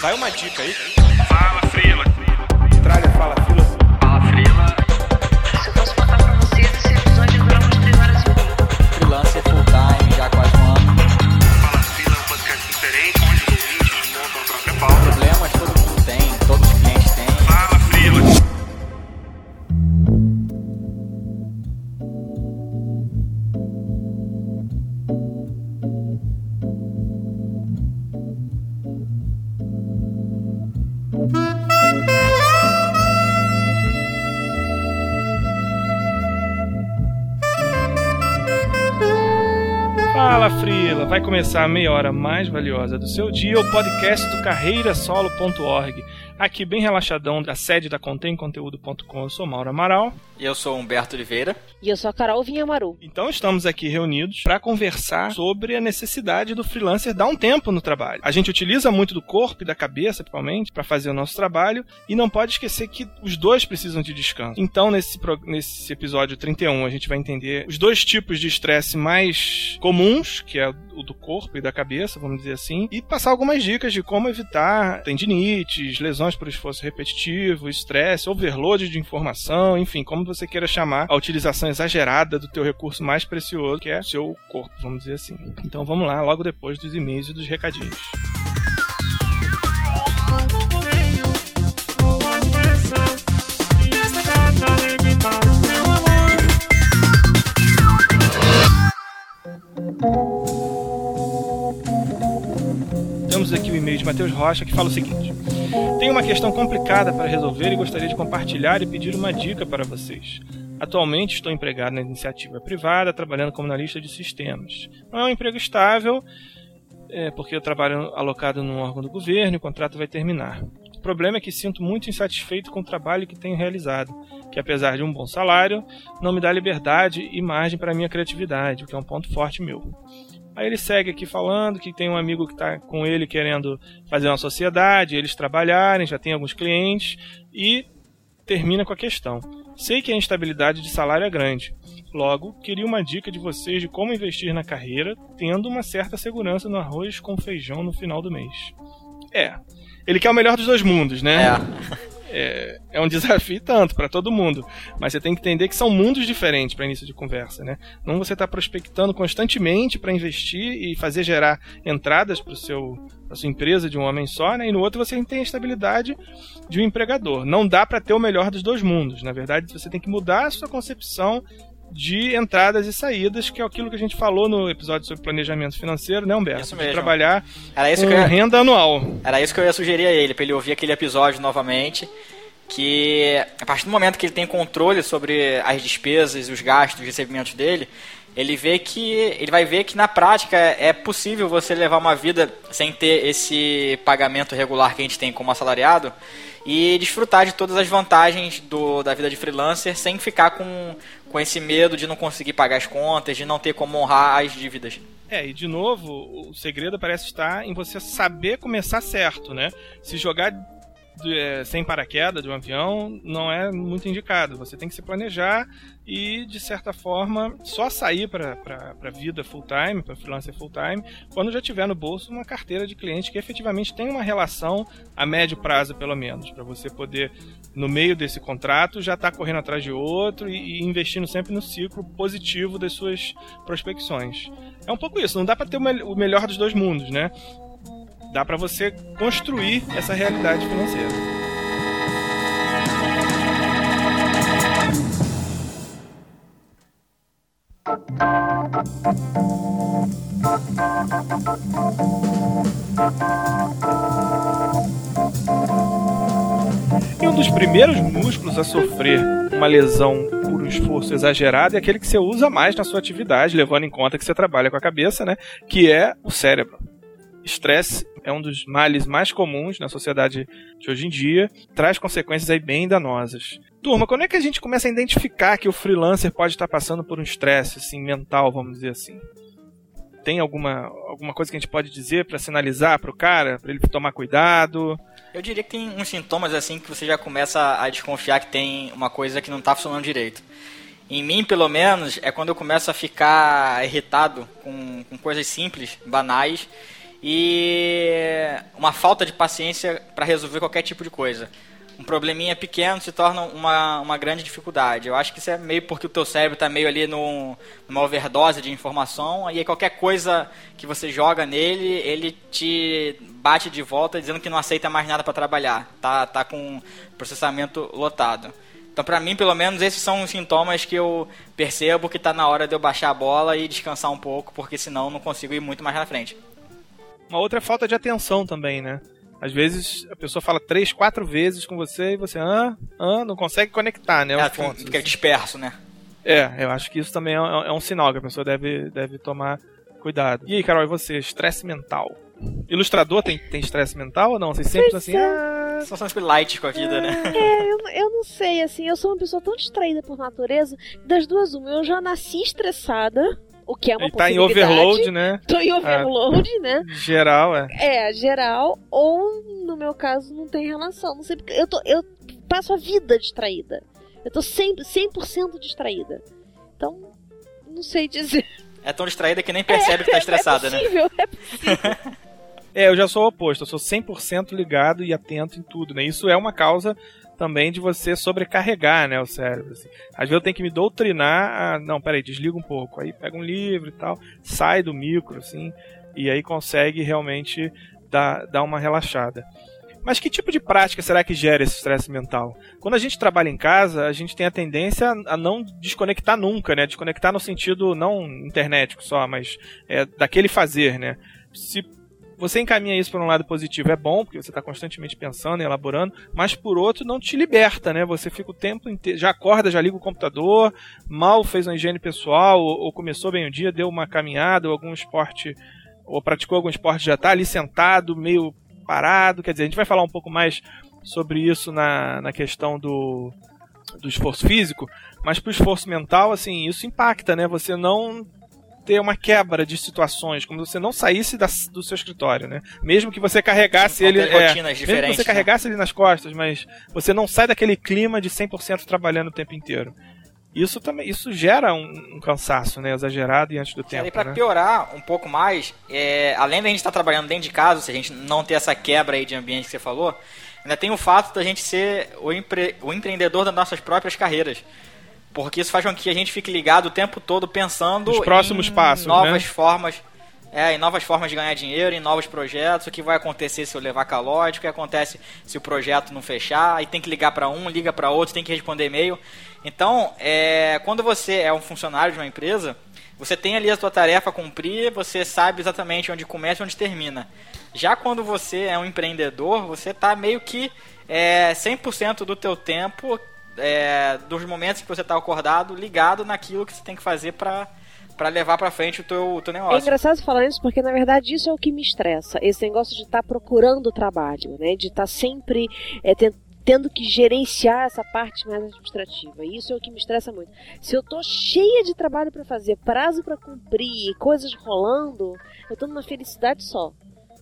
Vai uma dica aí. Fala, Frila. Tralha, fala, fila. Começar a meia hora mais valiosa do seu dia, o podcast do carreirasolo.org. Aqui, bem relaxadão, da sede da contemconteúdo.com. Eu sou Mauro Amaral. Eu sou Humberto Oliveira. E eu sou a Carol Vinhamaru. Então estamos aqui reunidos para conversar sobre a necessidade do freelancer dar um tempo no trabalho. A gente utiliza muito do corpo e da cabeça, principalmente, para fazer o nosso trabalho e não pode esquecer que os dois precisam de descanso. Então, nesse, nesse episódio 31, a gente vai entender os dois tipos de estresse mais comuns, que é o do corpo e da cabeça, vamos dizer assim, e passar algumas dicas de como evitar tendinites, lesões por esforço repetitivo, estresse, overload de informação, enfim, como você queira chamar a utilização exagerada do teu recurso mais precioso, que é o seu corpo, vamos dizer assim. Então vamos lá, logo depois dos e-mails e dos recadinhos. Temos aqui o e-mail de Matheus Rocha que fala o seguinte: Tenho uma questão complicada para resolver e gostaria de compartilhar e pedir uma dica para vocês. Atualmente estou empregado na iniciativa privada, trabalhando como analista de sistemas. Não é um emprego estável, é, porque eu trabalho alocado num órgão do governo e o contrato vai terminar. O problema é que sinto muito insatisfeito com o trabalho que tenho realizado, que apesar de um bom salário, não me dá liberdade e margem para minha criatividade, o que é um ponto forte meu. Aí ele segue aqui falando que tem um amigo que está com ele querendo fazer uma sociedade, eles trabalharem, já tem alguns clientes e termina com a questão. Sei que a instabilidade de salário é grande. Logo, queria uma dica de vocês de como investir na carreira, tendo uma certa segurança no arroz com feijão no final do mês. É, ele quer o melhor dos dois mundos, né? é, é um desafio tanto para todo mundo, mas você tem que entender que são mundos diferentes para início de conversa, né? Não você está prospectando constantemente para investir e fazer gerar entradas para seu a sua empresa de um homem só, né? E no outro você tem a estabilidade de um empregador. Não dá para ter o melhor dos dois mundos. Na verdade, você tem que mudar a sua concepção de entradas e saídas, que é aquilo que a gente falou no episódio sobre planejamento financeiro, né, Humberto? Isso De mesmo. trabalhar Era isso, com ia, renda anual. era isso que eu ia sugerir a ele, pra ele ouvir aquele episódio novamente. Que a partir do momento que ele tem controle sobre as despesas, os gastos, os recebimentos dele, ele vê que. ele vai ver que na prática é possível você levar uma vida sem ter esse pagamento regular que a gente tem como assalariado e desfrutar de todas as vantagens do, da vida de freelancer sem ficar com, com esse medo de não conseguir pagar as contas, de não ter como honrar as dívidas. É, e de novo, o segredo parece estar em você saber começar certo, né? Se jogar é, sem paraquedas de um avião não é muito indicado. Você tem que se planejar e, de certa forma, só sair para a vida full time, para freelancer full time, quando já tiver no bolso uma carteira de clientes que efetivamente tem uma relação a médio prazo, pelo menos, para você poder, no meio desse contrato, já estar correndo atrás de outro e, e investindo sempre no ciclo positivo das suas prospecções. É um pouco isso, não dá para ter o melhor dos dois mundos, né? Dá para você construir essa realidade financeira. E um dos primeiros músculos a sofrer uma lesão por um esforço exagerado é aquele que você usa mais na sua atividade, levando em conta que você trabalha com a cabeça, né? Que é o cérebro. Estresse é um dos males mais comuns na sociedade de hoje em dia, traz consequências aí bem danosas. Turma, quando é que a gente começa a identificar que o freelancer pode estar passando por um estresse assim mental, vamos dizer assim? Tem alguma, alguma coisa que a gente pode dizer para sinalizar para o cara, para ele tomar cuidado? Eu diria que tem uns sintomas assim que você já começa a desconfiar que tem uma coisa que não está funcionando direito. Em mim, pelo menos, é quando eu começo a ficar irritado com, com coisas simples, banais, e uma falta de paciência para resolver qualquer tipo de coisa. Um probleminha pequeno se torna uma, uma grande dificuldade. Eu acho que isso é meio porque o teu cérebro está meio ali num, numa overdose de informação e aí qualquer coisa que você joga nele, ele te bate de volta dizendo que não aceita mais nada para trabalhar. Tá, tá com processamento lotado. Então, para mim, pelo menos, esses são os sintomas que eu percebo que está na hora de eu baixar a bola e descansar um pouco, porque senão não consigo ir muito mais na frente. Uma outra é falta de atenção também, né? Às vezes a pessoa fala três, quatro vezes com você e você, ah, ah, não consegue conectar, né? É, os pontos, fica disperso, né? É, eu acho que isso também é, é um sinal que a pessoa deve, deve tomar cuidado. E aí, Carol, e você? Estresse mental. Ilustrador tem tem estresse mental ou não? Vocês sempre Pois assim, é. ah, São sempre light com a vida, né? É, eu, eu não sei, assim, eu sou uma pessoa tão distraída por natureza, das duas uma, eu já nasci estressada, o que é uma ele tá em overload, né? Tô em overload, né? Geral, é. É, geral, ou no meu caso não tem relação, não sei porque eu tô eu passo a vida distraída. Eu tô sempre 100% distraída. Então, não sei dizer. É tão distraída que nem percebe que tá estressada, é né? possível, é possível. É, eu já sou o oposto, eu sou 100% ligado e atento em tudo, né? Isso é uma causa também de você sobrecarregar, né, o cérebro. assim. Às vezes eu tenho que me doutrinar a, não, peraí, desliga um pouco, aí pega um livro e tal, sai do micro, assim, e aí consegue realmente dar, dar uma relaxada. Mas que tipo de prática será que gera esse estresse mental? Quando a gente trabalha em casa, a gente tem a tendência a não desconectar nunca, né? Desconectar no sentido não internetico só, mas é, daquele fazer, né? Se você encaminha isso para um lado positivo, é bom, porque você está constantemente pensando e elaborando, mas por outro, não te liberta, né? Você fica o tempo inteiro, já acorda, já liga o computador, mal fez uma higiene pessoal, ou, ou começou bem o dia, deu uma caminhada, ou algum esporte, ou praticou algum esporte, já está ali sentado, meio parado. Quer dizer, a gente vai falar um pouco mais sobre isso na, na questão do, do esforço físico, mas para o esforço mental, assim, isso impacta, né? Você não ter uma quebra de situações, como se você não saísse da- do seu escritório, né? Mesmo que você carregasse ele, é, mesmo que você né? carregasse ele nas costas, mas você não sai daquele clima de 100% trabalhando o tempo inteiro. Isso também, isso gera um, um cansaço, né, exagerado e antes do tempo, e pra né? piorar um pouco mais, é, além da gente estar trabalhando dentro de casa, se a gente não ter essa quebra aí de ambiente que você falou, ainda tem o fato da gente ser o, empre- o empreendedor das nossas próprias carreiras. Porque isso faz com que a gente fique ligado o tempo todo pensando Nos próximos em passos, novas né? formas. É, em novas formas de ganhar dinheiro, em novos projetos, o que vai acontecer se eu levar calote, o que acontece se o projeto não fechar, aí tem que ligar para um, liga para outro, tem que responder e-mail. Então, é, quando você é um funcionário de uma empresa, você tem ali a sua tarefa a cumprir, você sabe exatamente onde começa e onde termina. Já quando você é um empreendedor, você está meio que é, 100% do teu tempo, é, dos momentos que você está acordado, ligado naquilo que você tem que fazer para para levar para frente o teu, o teu É negócio. engraçado você falar isso porque, na verdade, isso é o que me estressa. Esse negócio de estar procurando trabalho, né? De estar sempre é, ten- tendo que gerenciar essa parte mais administrativa. Isso é o que me estressa muito. Se eu tô cheia de trabalho para fazer, prazo para cumprir, coisas rolando, eu tô numa felicidade só.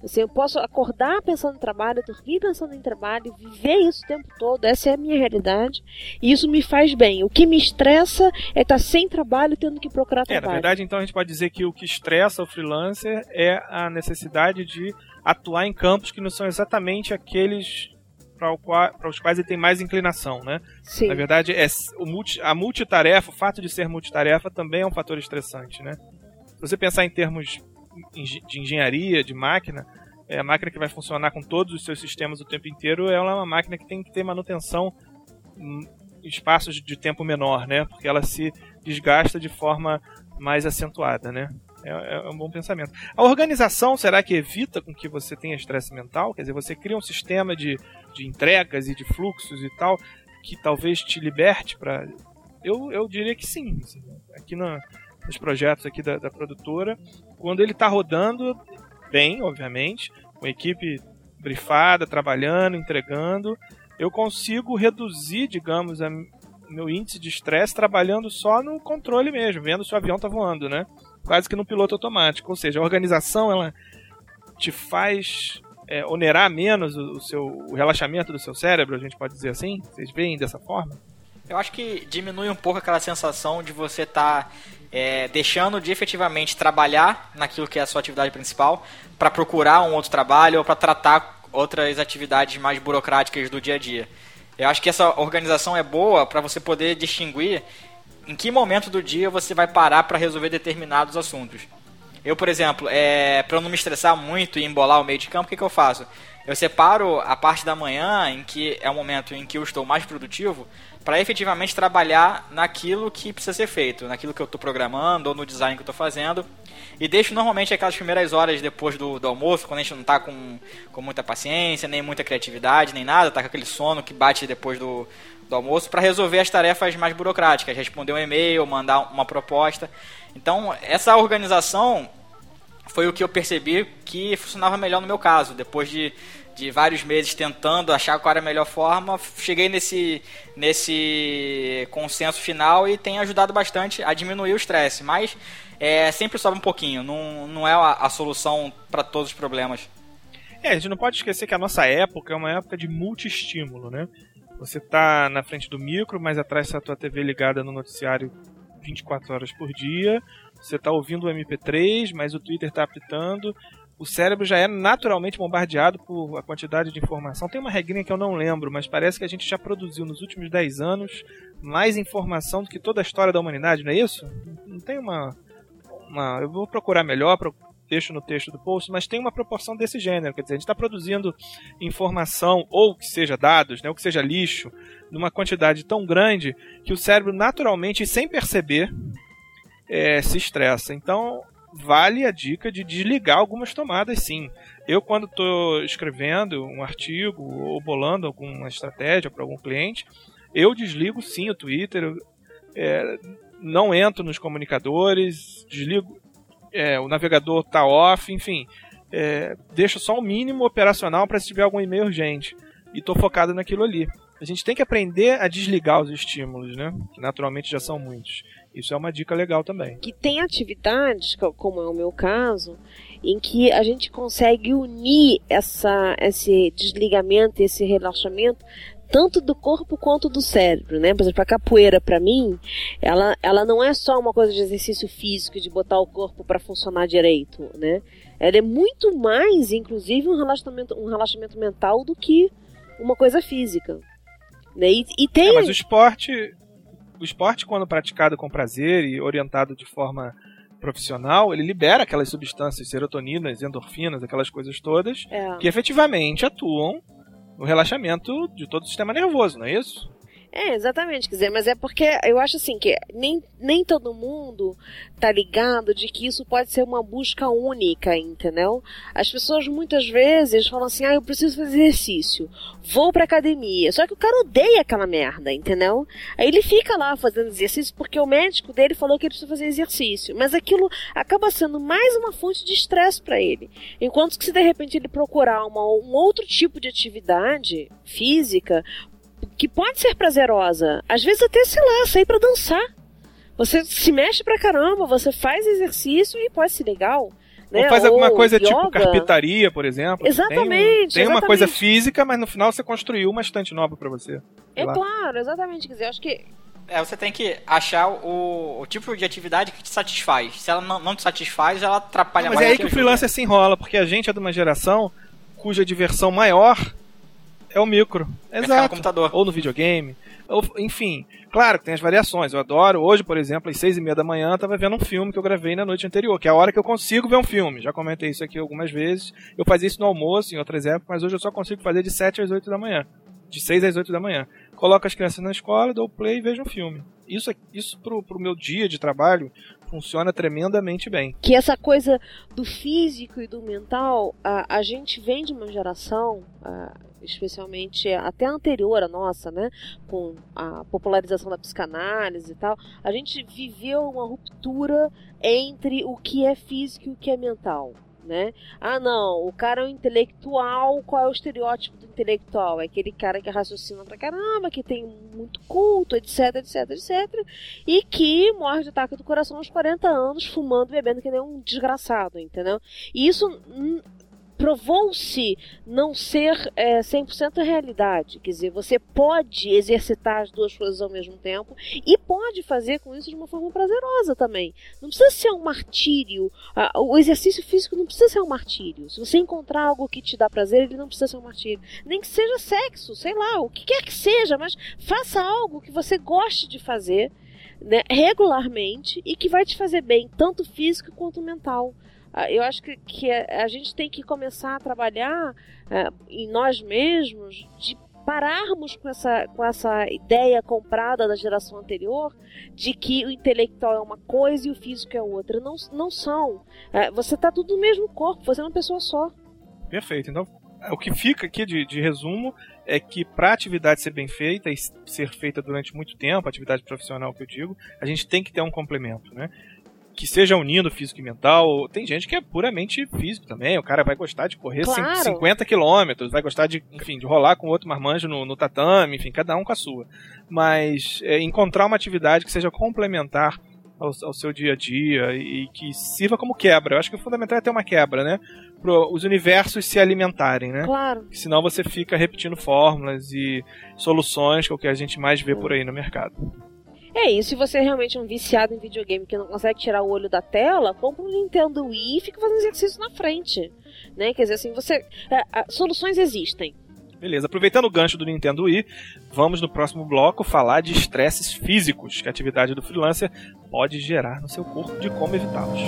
Assim, eu posso acordar pensando em trabalho, dormir pensando em trabalho, viver isso o tempo todo. Essa é a minha realidade. E isso me faz bem. O que me estressa é estar sem trabalho, tendo que procurar É, na trabalho. verdade, então a gente pode dizer que o que estressa o freelancer é a necessidade de atuar em campos que não são exatamente aqueles para, os quais ele tem mais inclinação, né? Sim. Na verdade, é o multi, a multitarefa, o fato de ser multitarefa também é um fator estressante, né? Se você pensar em termos de engenharia, de máquina, é a máquina que vai funcionar com todos os seus sistemas o tempo inteiro, ela é uma máquina que tem que ter manutenção em espaços de tempo menor, né? Porque ela se desgasta de forma mais acentuada, né? É, é um bom pensamento. A organização, será que evita com que você tenha estresse mental? Quer dizer, você cria um sistema de, de entregas e de fluxos e tal que talvez te liberte para. Eu, eu diria que sim. assim. aqui nos projetos aqui da, da produtora, quando ele está rodando bem, obviamente, com a equipe brifada, trabalhando, entregando, eu consigo reduzir, digamos, a, meu índice de estresse trabalhando só no controle mesmo, vendo se o avião está voando, né? Quase que no piloto automático. Ou seja, a organização ela te faz é, onerar menos o, o seu o relaxamento do seu cérebro, a gente pode dizer assim? Vocês veem dessa forma? Eu acho que diminui um pouco aquela sensação de você estar tá, é, deixando de efetivamente trabalhar naquilo que é a sua atividade principal para procurar um outro trabalho ou para tratar outras atividades mais burocráticas do dia a dia. Eu acho que essa organização é boa para você poder distinguir em que momento do dia você vai parar para resolver determinados assuntos. Eu, por exemplo, é, para não me estressar muito e embolar o meio de campo, o que, que eu faço? Eu separo a parte da manhã, em que é o momento em que eu estou mais produtivo, para efetivamente trabalhar naquilo que precisa ser feito, naquilo que eu estou programando ou no design que eu estou fazendo. E deixo normalmente aquelas primeiras horas depois do, do almoço, quando a gente não está com, com muita paciência, nem muita criatividade, nem nada, está com aquele sono que bate depois do, do almoço, para resolver as tarefas mais burocráticas, responder um e-mail, mandar uma proposta. Então, essa organização foi o que eu percebi que funcionava melhor no meu caso. Depois de, de vários meses tentando achar qual era a melhor forma, cheguei nesse, nesse consenso final e tem ajudado bastante a diminuir o estresse. Mas é, sempre sobe um pouquinho, não, não é a, a solução para todos os problemas. É, a gente não pode esquecer que a nossa época é uma época de multi-estímulo, né? Você tá na frente do micro, mas atrás está a tua TV ligada no noticiário 24 horas por dia. Você está ouvindo o MP3, mas o Twitter está apitando. O cérebro já é naturalmente bombardeado por a quantidade de informação. Tem uma regrinha que eu não lembro, mas parece que a gente já produziu nos últimos 10 anos mais informação do que toda a história da humanidade, não é isso? Não tem uma. uma eu vou procurar melhor, deixo no texto do post, mas tem uma proporção desse gênero. Quer dizer, a gente está produzindo informação, ou que seja dados, né, ou que seja lixo, numa quantidade tão grande que o cérebro naturalmente, sem perceber, é, se estressa. Então, vale a dica de desligar algumas tomadas, sim. Eu, quando estou escrevendo um artigo ou bolando alguma estratégia para algum cliente, eu desligo sim o Twitter, é, não entro nos comunicadores, desligo, é, o navegador está off, enfim, é, deixo só o mínimo operacional para se tiver algum e-mail urgente e estou focado naquilo ali. A gente tem que aprender a desligar os estímulos, né? Que naturalmente já são muitos. Isso é uma dica legal também. Que tem atividades, como é o meu caso, em que a gente consegue unir essa, esse desligamento, esse relaxamento tanto do corpo quanto do cérebro, né? Por exemplo, a capoeira para mim, ela, ela não é só uma coisa de exercício físico, de botar o corpo para funcionar direito, né? Ela é muito mais, inclusive, um relaxamento, um relaxamento mental do que uma coisa física. Né? E, e tem... É, mas o esporte, o esporte, quando praticado com prazer e orientado de forma profissional, ele libera aquelas substâncias, serotoninas, endorfinas, aquelas coisas todas, é. que efetivamente atuam no relaxamento de todo o sistema nervoso, não é isso? É, exatamente, quer dizer, mas é porque eu acho assim que nem, nem todo mundo tá ligado de que isso pode ser uma busca única, entendeu? As pessoas muitas vezes falam assim, ah, eu preciso fazer exercício, vou pra academia, só que o cara odeia aquela merda, entendeu? Aí ele fica lá fazendo exercício porque o médico dele falou que ele precisa fazer exercício, mas aquilo acaba sendo mais uma fonte de estresse para ele. Enquanto que se de repente ele procurar uma, um outro tipo de atividade física, que pode ser prazerosa. Às vezes até, sei lá, sair para dançar. Você se mexe pra caramba, você faz exercício e pode ser legal. Né? Ou faz alguma Ou coisa tipo yoga. tipo carpintaria, por exemplo. Exatamente. Tem, tem exatamente. uma coisa física, mas no final você construiu uma estante nova para você. É lá. claro, exatamente. Quer dizer, acho que é, você tem que achar o, o, tipo de atividade que te satisfaz. Se ela não, não te satisfaz, ela atrapalha não, mas mais. Mas é aí que o freelancer se enrola, porque a gente é de uma geração cuja diversão maior é o micro. Exato. No computador. Ou no videogame. Ou, enfim, claro que tem as variações. Eu adoro. Hoje, por exemplo, às seis e meia da manhã, eu tava vendo um filme que eu gravei na noite anterior, que é a hora que eu consigo ver um filme. Já comentei isso aqui algumas vezes. Eu fazia isso no almoço, em outras épocas, mas hoje eu só consigo fazer de sete às oito da manhã. De seis às oito da manhã. Coloco as crianças na escola, dou play e vejo um filme. Isso, isso pro, pro meu dia de trabalho funciona tremendamente bem. Que essa coisa do físico e do mental, a, a gente vem de uma geração, a, especialmente até anterior à nossa, né, com a popularização da psicanálise e tal, a gente viveu uma ruptura entre o que é físico e o que é mental. Né? Ah, não, o cara é um intelectual. Qual é o estereótipo do intelectual? É aquele cara que raciocina pra caramba, que tem muito culto, etc, etc, etc. E que morre de ataque do coração aos 40 anos, fumando e bebendo que nem um desgraçado, entendeu? E isso provou-se não ser é, 100% realidade. Quer dizer, você pode exercitar as duas coisas ao mesmo tempo e pode fazer com isso de uma forma prazerosa também. Não precisa ser um martírio. O exercício físico não precisa ser um martírio. Se você encontrar algo que te dá prazer, ele não precisa ser um martírio. Nem que seja sexo, sei lá, o que quer que seja, mas faça algo que você goste de fazer né, regularmente e que vai te fazer bem, tanto físico quanto mental. Ah, eu acho que, que a, a gente tem que começar a trabalhar uh, em nós mesmos de pararmos com essa, com essa ideia comprada da geração anterior de que o intelectual é uma coisa e o físico é outra. Não, não são. Uh, você está tudo no mesmo corpo, você é uma pessoa só. Perfeito. Então, o que fica aqui de, de resumo é que para a atividade ser bem feita e ser feita durante muito tempo, atividade profissional que eu digo, a gente tem que ter um complemento, né? que seja unindo físico e mental. Tem gente que é puramente físico também. O cara vai gostar de correr Claro. 50 quilômetros, vai gostar de, enfim, de rolar com outro marmanjo no, no tatame, enfim, cada um com a sua. Mas é, encontrar uma atividade que seja complementar ao, ao seu dia a dia e que sirva como quebra. Eu acho que o fundamental é ter uma quebra, né? Para os universos se alimentarem, né? Claro. Porque Senão você fica repetindo fórmulas e soluções, que é o que a gente mais vê por aí no mercado. É isso, se você é realmente um viciado em videogame que não consegue tirar o olho da tela, compra um Nintendo Wii e fica fazendo exercício na frente. Né? Quer dizer, assim, você. é, soluções existem. Beleza, aproveitando o gancho do Nintendo Wii, vamos no próximo bloco falar de estresses físicos que a atividade do freelancer pode gerar no seu corpo e de como evitá-los.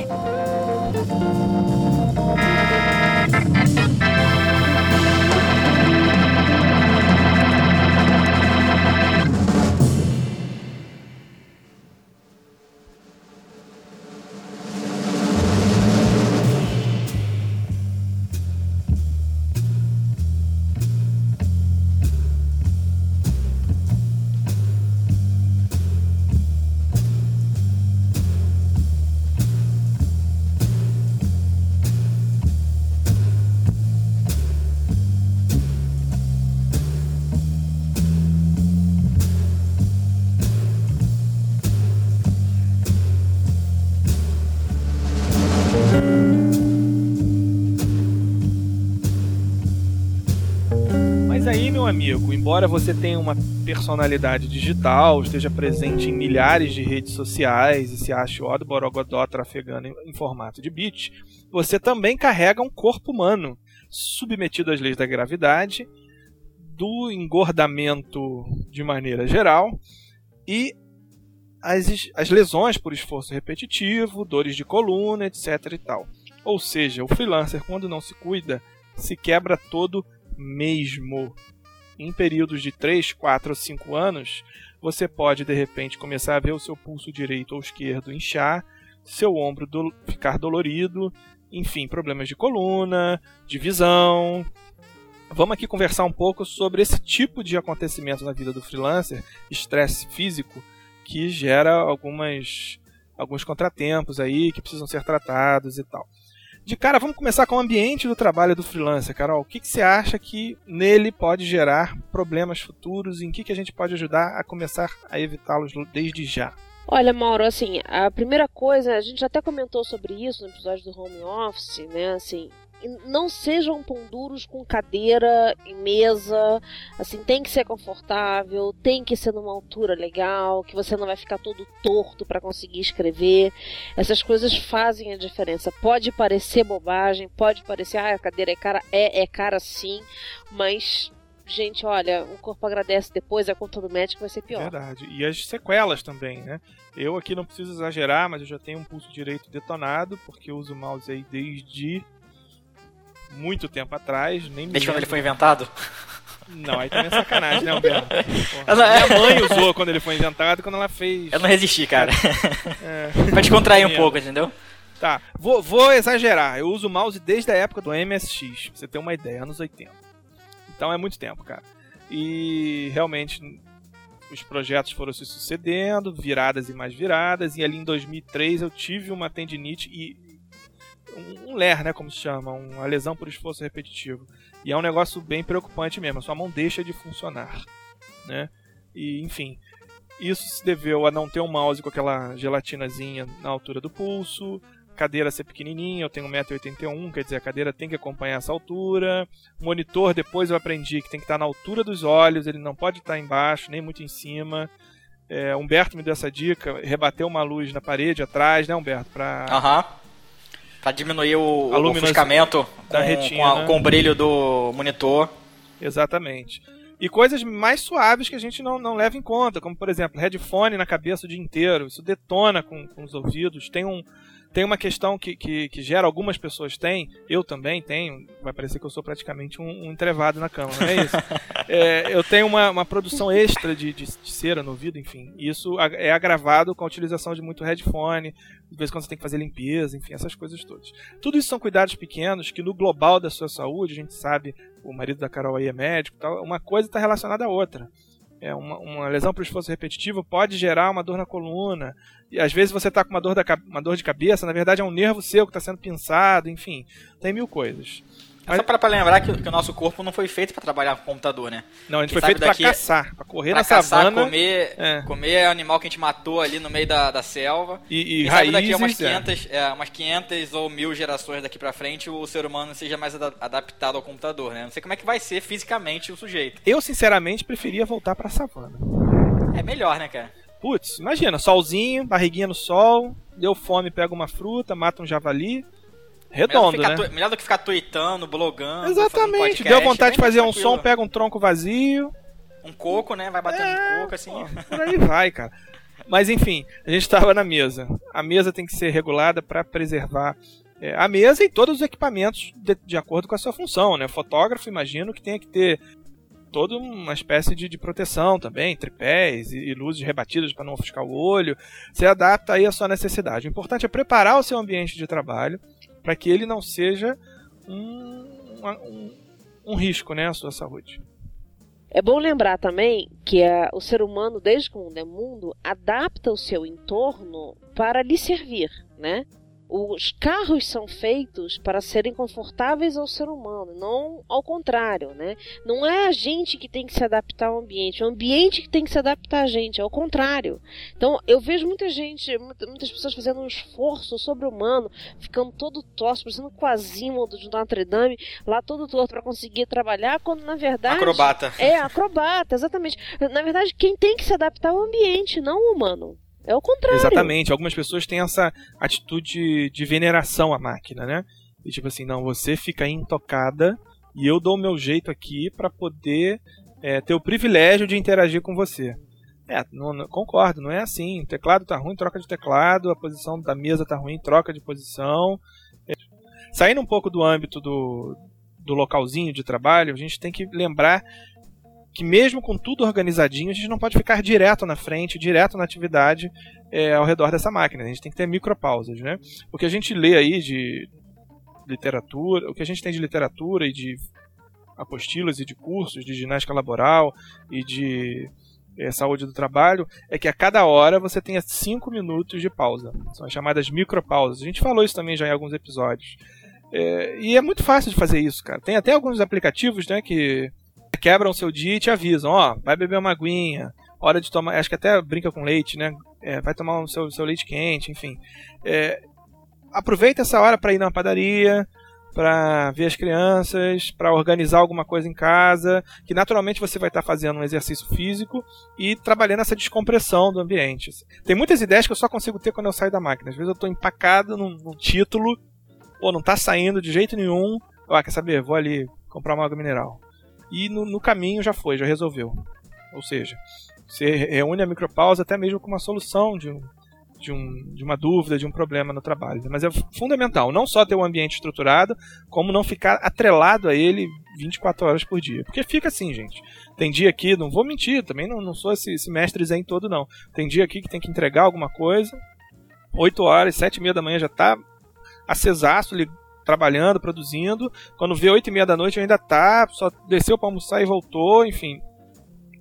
Meu amigo, embora você tenha uma personalidade digital, esteja presente em milhares de redes sociais e se ache o Borogodó trafegando em, em formato de bit, você também carrega um corpo humano, submetido às leis da gravidade, do engordamento de maneira geral e as, as lesões por esforço repetitivo, dores de coluna, etc e tal. Ou seja, o freelancer, quando não se cuida, se quebra todo mesmo. Em períodos de 3, 4 ou 5 anos, você pode de repente começar a ver o seu pulso direito ou esquerdo inchar, seu ombro do- ficar dolorido, enfim, problemas de coluna, de visão. Vamos aqui conversar um pouco sobre esse tipo de acontecimento na vida do freelancer, estresse físico, que gera algumas alguns contratempos aí que precisam ser tratados e tal. De cara, vamos começar com o ambiente do trabalho do freelancer, Carol. O que, que você acha que nele pode gerar problemas futuros e em que, que a gente pode ajudar a começar a evitá-los desde já? Olha, Mauro, assim, a primeira coisa, a gente até comentou sobre isso no episódio do home office, né? Assim, não sejam pão duros com cadeira e mesa, assim, tem que ser confortável, tem que ser numa altura legal, que você não vai ficar todo torto para conseguir escrever. Essas coisas fazem a diferença. Pode parecer bobagem, pode parecer, ah, a cadeira é cara, é, é cara sim, mas gente, olha, o corpo agradece depois, a conta do médico vai ser pior. Verdade. E as sequelas também, né? Eu aqui não preciso exagerar, mas eu já tenho um pulso direito detonado, porque eu uso o mouse aí desde muito tempo atrás. Nem Desde quando ele foi inventado? Não, aí também é sacanagem, né, não- é- Minha mãe usou quando ele foi inventado, quando ela fez. Eu não resisti, cara. É, pra descontrair um pouco, entendeu? Tá, vou, vou exagerar. Eu uso o mouse desde a época do MSX, pra você ter uma ideia, anos 80. Então é muito tempo, cara. E realmente os projetos foram se sucedendo, viradas e mais viradas, e ali em 2003 eu tive uma tendinite e um, LER, né, como se chama, uma lesão por esforço repetitivo. E é um negócio bem preocupante mesmo, a sua mão deixa de funcionar, né? E enfim, isso se deveu a não ter um mouse com aquela gelatinazinha na altura do pulso, cadeira ser pequenininha, eu tenho 1,81m, quer dizer, a cadeira tem que acompanhar essa altura. Monitor, depois eu aprendi que tem que estar na altura dos olhos, ele não pode estar embaixo, nem muito em cima. É, Humberto me deu essa dica, rebater uma luz na parede atrás, né, Humberto? Pra... Aham. Pra diminuir o, o ofuscamento da com, retina, com, a- né? com o brilho do monitor. Exatamente. E coisas mais suaves que a gente não, não leva em conta, como por exemplo, headphone na cabeça o dia inteiro. Isso detona com, com os ouvidos. Tem, um, tem uma questão que, que, que gera, algumas pessoas têm, eu também tenho, vai parecer que eu sou praticamente um, um entrevado na cama, não é isso? É, eu tenho uma, uma produção extra de, de, de cera no ouvido, enfim. Isso é agravado com a utilização de muito headphone, de vez em quando você tem que fazer limpeza, enfim, essas coisas todas. Tudo isso são cuidados pequenos que no global da sua saúde, a gente sabe, o marido da Carol aí é médico, tal, uma coisa está relacionada à outra. É uma, uma lesão por esforço repetitivo pode gerar uma dor na coluna. E às vezes você está com uma dor, da, uma dor de cabeça, na verdade é um nervo seu que está sendo pinçado, enfim, tem mil coisas. É só para pra lembrar que, que o nosso corpo não foi feito pra trabalhar com computador, né? Não, a gente Quem foi feito para caçar, para correr Pra na caçar, savana comer, É. comer animal que a gente matou ali no meio da, da selva. e, e Quem sabe daqui a raízes. umas é. 500, é, umas 500 ou mil gerações daqui pra frente o ser humano seja mais ada- adaptado ao computador, né? Não sei como é que vai ser fisicamente o sujeito. Eu, sinceramente, preferia voltar para a savana. É melhor, né, cara? Putz, imagina, solzinho, barriguinha no sol, deu fome, pega uma fruta, mata um javali. Melhor, do Redondo, ficar né? tu- melhor do que ficar tweetando, blogando. Exatamente. podcast, Deu vontade de bem fazer um tranquilo. som, pega um tronco vazio. Um coco, né? Vai batendo É, um coco assim. pô, por aí vai, cara. Mas enfim, a gente estava na mesa. A mesa tem que ser regulada para preservar é, a mesa e todos os equipamentos de, de acordo com a sua função, né? Fotógrafo, imagino que tenha que ter toda uma espécie de, de proteção também, tripés e, e luzes rebatidas para não ofuscar o olho. Você adapta aí a sua necessidade. O importante é preparar o seu ambiente de trabalho para que ele não seja um, um, um risco, né, à sua saúde. É bom lembrar também que a- o ser humano, desde que o mundo é mundo, adapta o seu entorno para lhe servir, né? Os carros são feitos para serem confortáveis ao ser humano, não ao contrário, né? Não é a gente que tem que se adaptar ao ambiente, é o ambiente que tem que se adaptar a gente, é o contrário. Então, eu vejo muita gente, muita- muitas pessoas fazendo um esforço sobre-humano, ficando todo torto, parecendo Quasimodo de Notre Dame, lá todo torto para conseguir trabalhar, quando na verdade Acrobata. é, acrobata, exatamente. Na verdade, quem tem que se adaptar é o ambiente, não o humano. É o contrário. Exatamente. Algumas pessoas têm essa atitude de veneração à máquina, né? E tipo assim, não, você fica intocada e eu dou o meu jeito aqui para poder é, ter o privilégio de interagir com você. É, não, não- concordo, não é assim. O teclado tá ruim, troca de teclado, a posição da mesa tá ruim, troca de posição. É, Saindo um pouco do âmbito do, do localzinho de trabalho, a gente tem que lembrar que mesmo com tudo organizadinho, a gente não pode ficar direto na frente, direto na atividade é, ao redor dessa máquina. A gente tem que ter micropausas, né? O que a gente lê aí de literatura, o que a gente tem de literatura e de apostilas e de cursos de ginástica laboral e de é, saúde do trabalho é que a cada hora você tenha 5 minutos de pausa. São as chamadas micropausas. A gente falou isso também já em alguns episódios. É, e é muito fácil de fazer isso, cara. Tem até alguns aplicativos, né, que quebram o seu dia e te avisam, ó, vai beber uma aguinha, hora de tomar, acho que até brinca com leite, né? É, vai tomar o seu, seu leite quente, enfim. É, aproveita essa hora para ir na padaria, para ver as crianças, para organizar alguma coisa em casa, que naturalmente você vai estar fazendo um exercício físico e trabalhando essa descompressão do ambiente. Tem muitas ideias que eu só consigo ter quando eu saio da máquina. Às vezes eu estou empacado num, num título, ou não está saindo de jeito nenhum. Ah, quer saber? Vou ali comprar uma água mineral. E no, no caminho já foi, já resolveu. Ou seja, você reúne a micropausa até mesmo com uma solução de, um, de, um, de uma dúvida, de um problema no trabalho. Mas é fundamental não só ter um ambiente estruturado, como não ficar atrelado a ele 24 horas por dia. Porque fica assim, gente. Tem dia aqui, não vou mentir, também não, não sou esse, esse mestre zen todo, não. Tem dia aqui que tem que entregar alguma coisa, 8 horas, 7 e meia da manhã já tá acesaço, trabalhando, produzindo. Quando vê 8 e meia da noite ainda tá, só desceu para almoçar e voltou, enfim.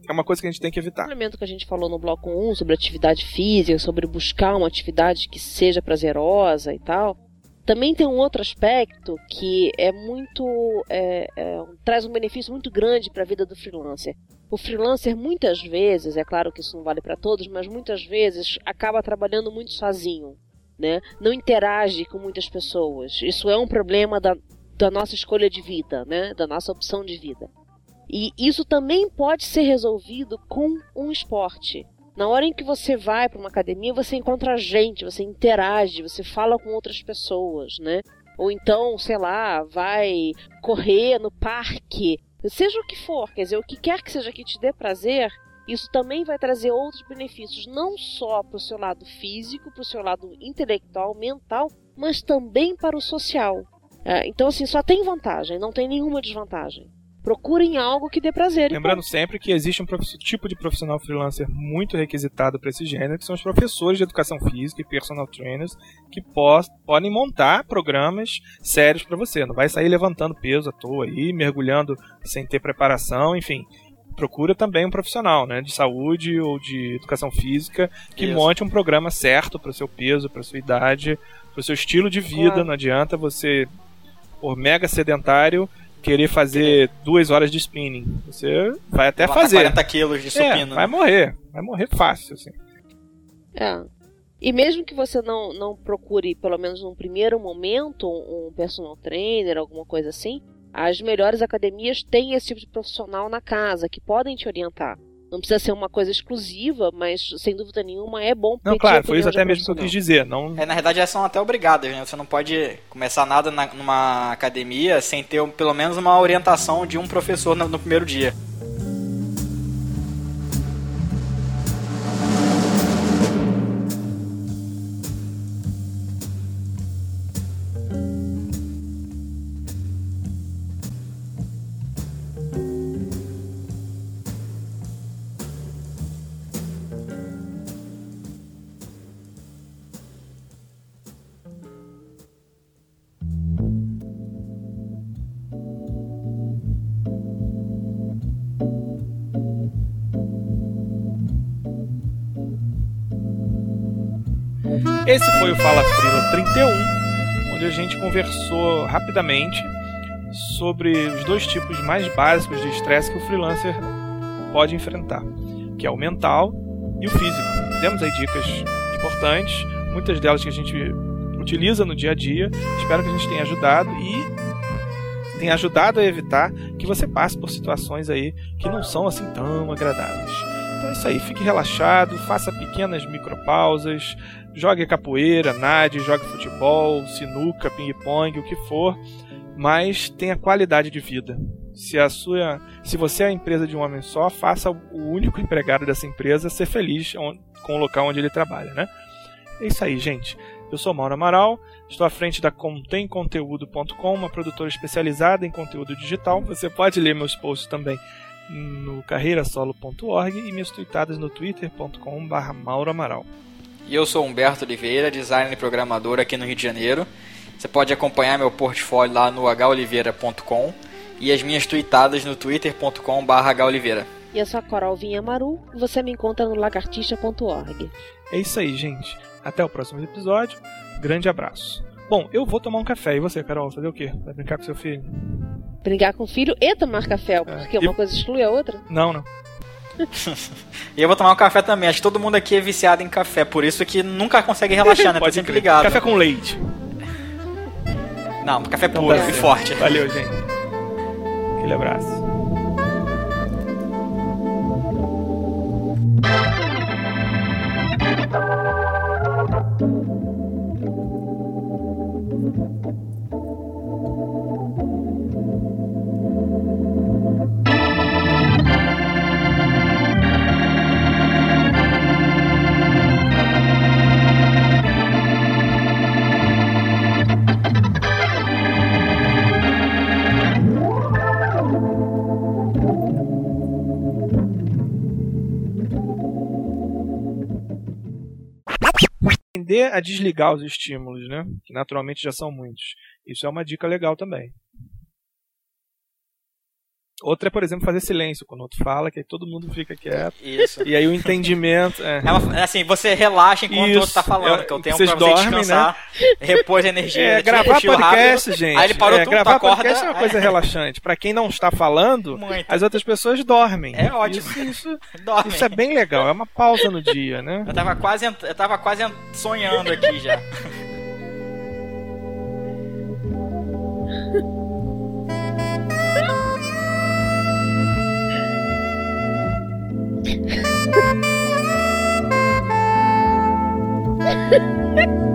É uma coisa que a gente tem que evitar. complemento que a gente falou no bloco 1 sobre atividade física, sobre buscar uma atividade que seja prazerosa e tal. Também tem um outro aspecto que é muito. é, é, traz um benefício muito grande para a vida do freelancer. O freelancer, muitas vezes, é claro que isso não vale para todos, mas muitas vezes acaba trabalhando muito sozinho. Né? Não interage com muitas pessoas. Isso é um problema da, da nossa escolha de vida, né? Da nossa opção de vida. E isso também pode ser resolvido com um esporte. Na hora em que você vai para uma academia, você encontra gente, você interage, você fala com outras pessoas, né? Ou então, sei lá, vai correr no parque, seja o que for, quer dizer, o que quer que seja que te dê prazer, isso também vai trazer outros benefícios, não só para o seu lado físico, para o seu lado intelectual, mental, mas também para o social. É, então, assim, só tem vantagem, não tem nenhuma desvantagem. Procurem algo que dê prazer. Lembrando sempre que existe um tipo de profissional freelancer muito requisitado para esse gênero, que são os professores de educação física e personal trainers, que podem montar programas sérios para você. Não vai sair levantando peso à toa aí, mergulhando sem ter preparação, enfim procura também um profissional, né, de saúde ou de educação física que Isso. monte um programa certo para o seu peso, para sua idade, para o seu estilo de vida. Claro. Não adianta você, por mega sedentário, querer fazer duas horas de spinning. Você vai até fazer. 40 quilos de é, supino. É, vai morrer. Vai morrer fácil, assim. É. E mesmo que você não, não procure, pelo menos num primeiro momento, um personal trainer, alguma coisa assim, as melhores academias têm esse tipo de profissional na casa que podem te orientar. Não precisa ser uma coisa exclusiva, mas sem dúvida nenhuma é bom Não, claro, foi isso até mesmo que eu quis dizer. Não... É, na verdade, elas são até obrigadas, né? Você não pode começar nada na, numa academia sem ter pelo menos uma orientação de um professor no, no primeiro dia. Esse foi o Fala Frila 31, onde a gente conversou rapidamente sobre os dois tipos mais básicos de estresse que o freelancer pode enfrentar, que é o mental e o físico. Demos aí dicas importantes, muitas delas que a gente utiliza no dia a dia. Espero que a gente tenha ajudado e tenha ajudado a evitar que você passe por situações aí que não são assim tão agradáveis. Então é isso aí, fique relaxado, faça pequenas micropausas, jogue capoeira, nade, jogue futebol, sinuca, ping-pong, o que for, mas tenha qualidade de vida. Se a sua, se você é a empresa de um homem só, faça o único empregado dessa empresa ser feliz com o local onde ele trabalha, né? É isso aí, gente. Eu sou Mauro Amaral, estou à frente da contemconteúdo.com, uma produtora especializada em conteúdo digital. Você pode ler meus posts também no carreirasolo.org e minhas tweetadas no twitter.com.br Mauro Amaral. E eu sou Humberto Oliveira, designer e programador aqui no Rio de Janeiro. Você pode acompanhar meu portfólio lá no holiveira.com e as minhas tweetadas no twitter.com.br holiveira. E eu sou a Coral Vinha Maru e você me encontra no lagartixa.org. É isso aí, gente. Até o próximo episódio. Grande abraço. Bom, eu vou tomar um café. E você, Carol, fazer o quê? Vai brincar com seu filho? Brincar com o filho e tomar café, é. porque é. uma coisa exclui a outra? Não, não. e eu vou tomar um café também. Acho que todo mundo aqui é viciado em café, por isso que nunca consegue relaxar, né? Pode tá sempre ligado. Café com leite. Não, café puro e forte. Valeu, gente. Aquele abraço. Aprender a desligar os estímulos, né? Que naturalmente já são muitos. Isso é uma dica legal também. Outra é, por exemplo, fazer silêncio quando o outro fala, que aí todo mundo fica quieto. Isso. E aí o entendimento. É. É uma- assim, você relaxa enquanto Isso. o outro tá falando, É, que é o tempo vocês pra você dormem, descansar, repor energia. É, tipo, gravar podcast, rápido. gente. Aí ele parou é, tudo, gravar tu acorda. podcast é uma coisa relaxante. Pra quem não está falando, Muito. as outras pessoas dormem. É ótimo. Isso, isso, Dorme. isso é bem legal. É uma pausa no dia, né? Eu tava quase, eu tava quase sonhando aqui já. Ha ha ha!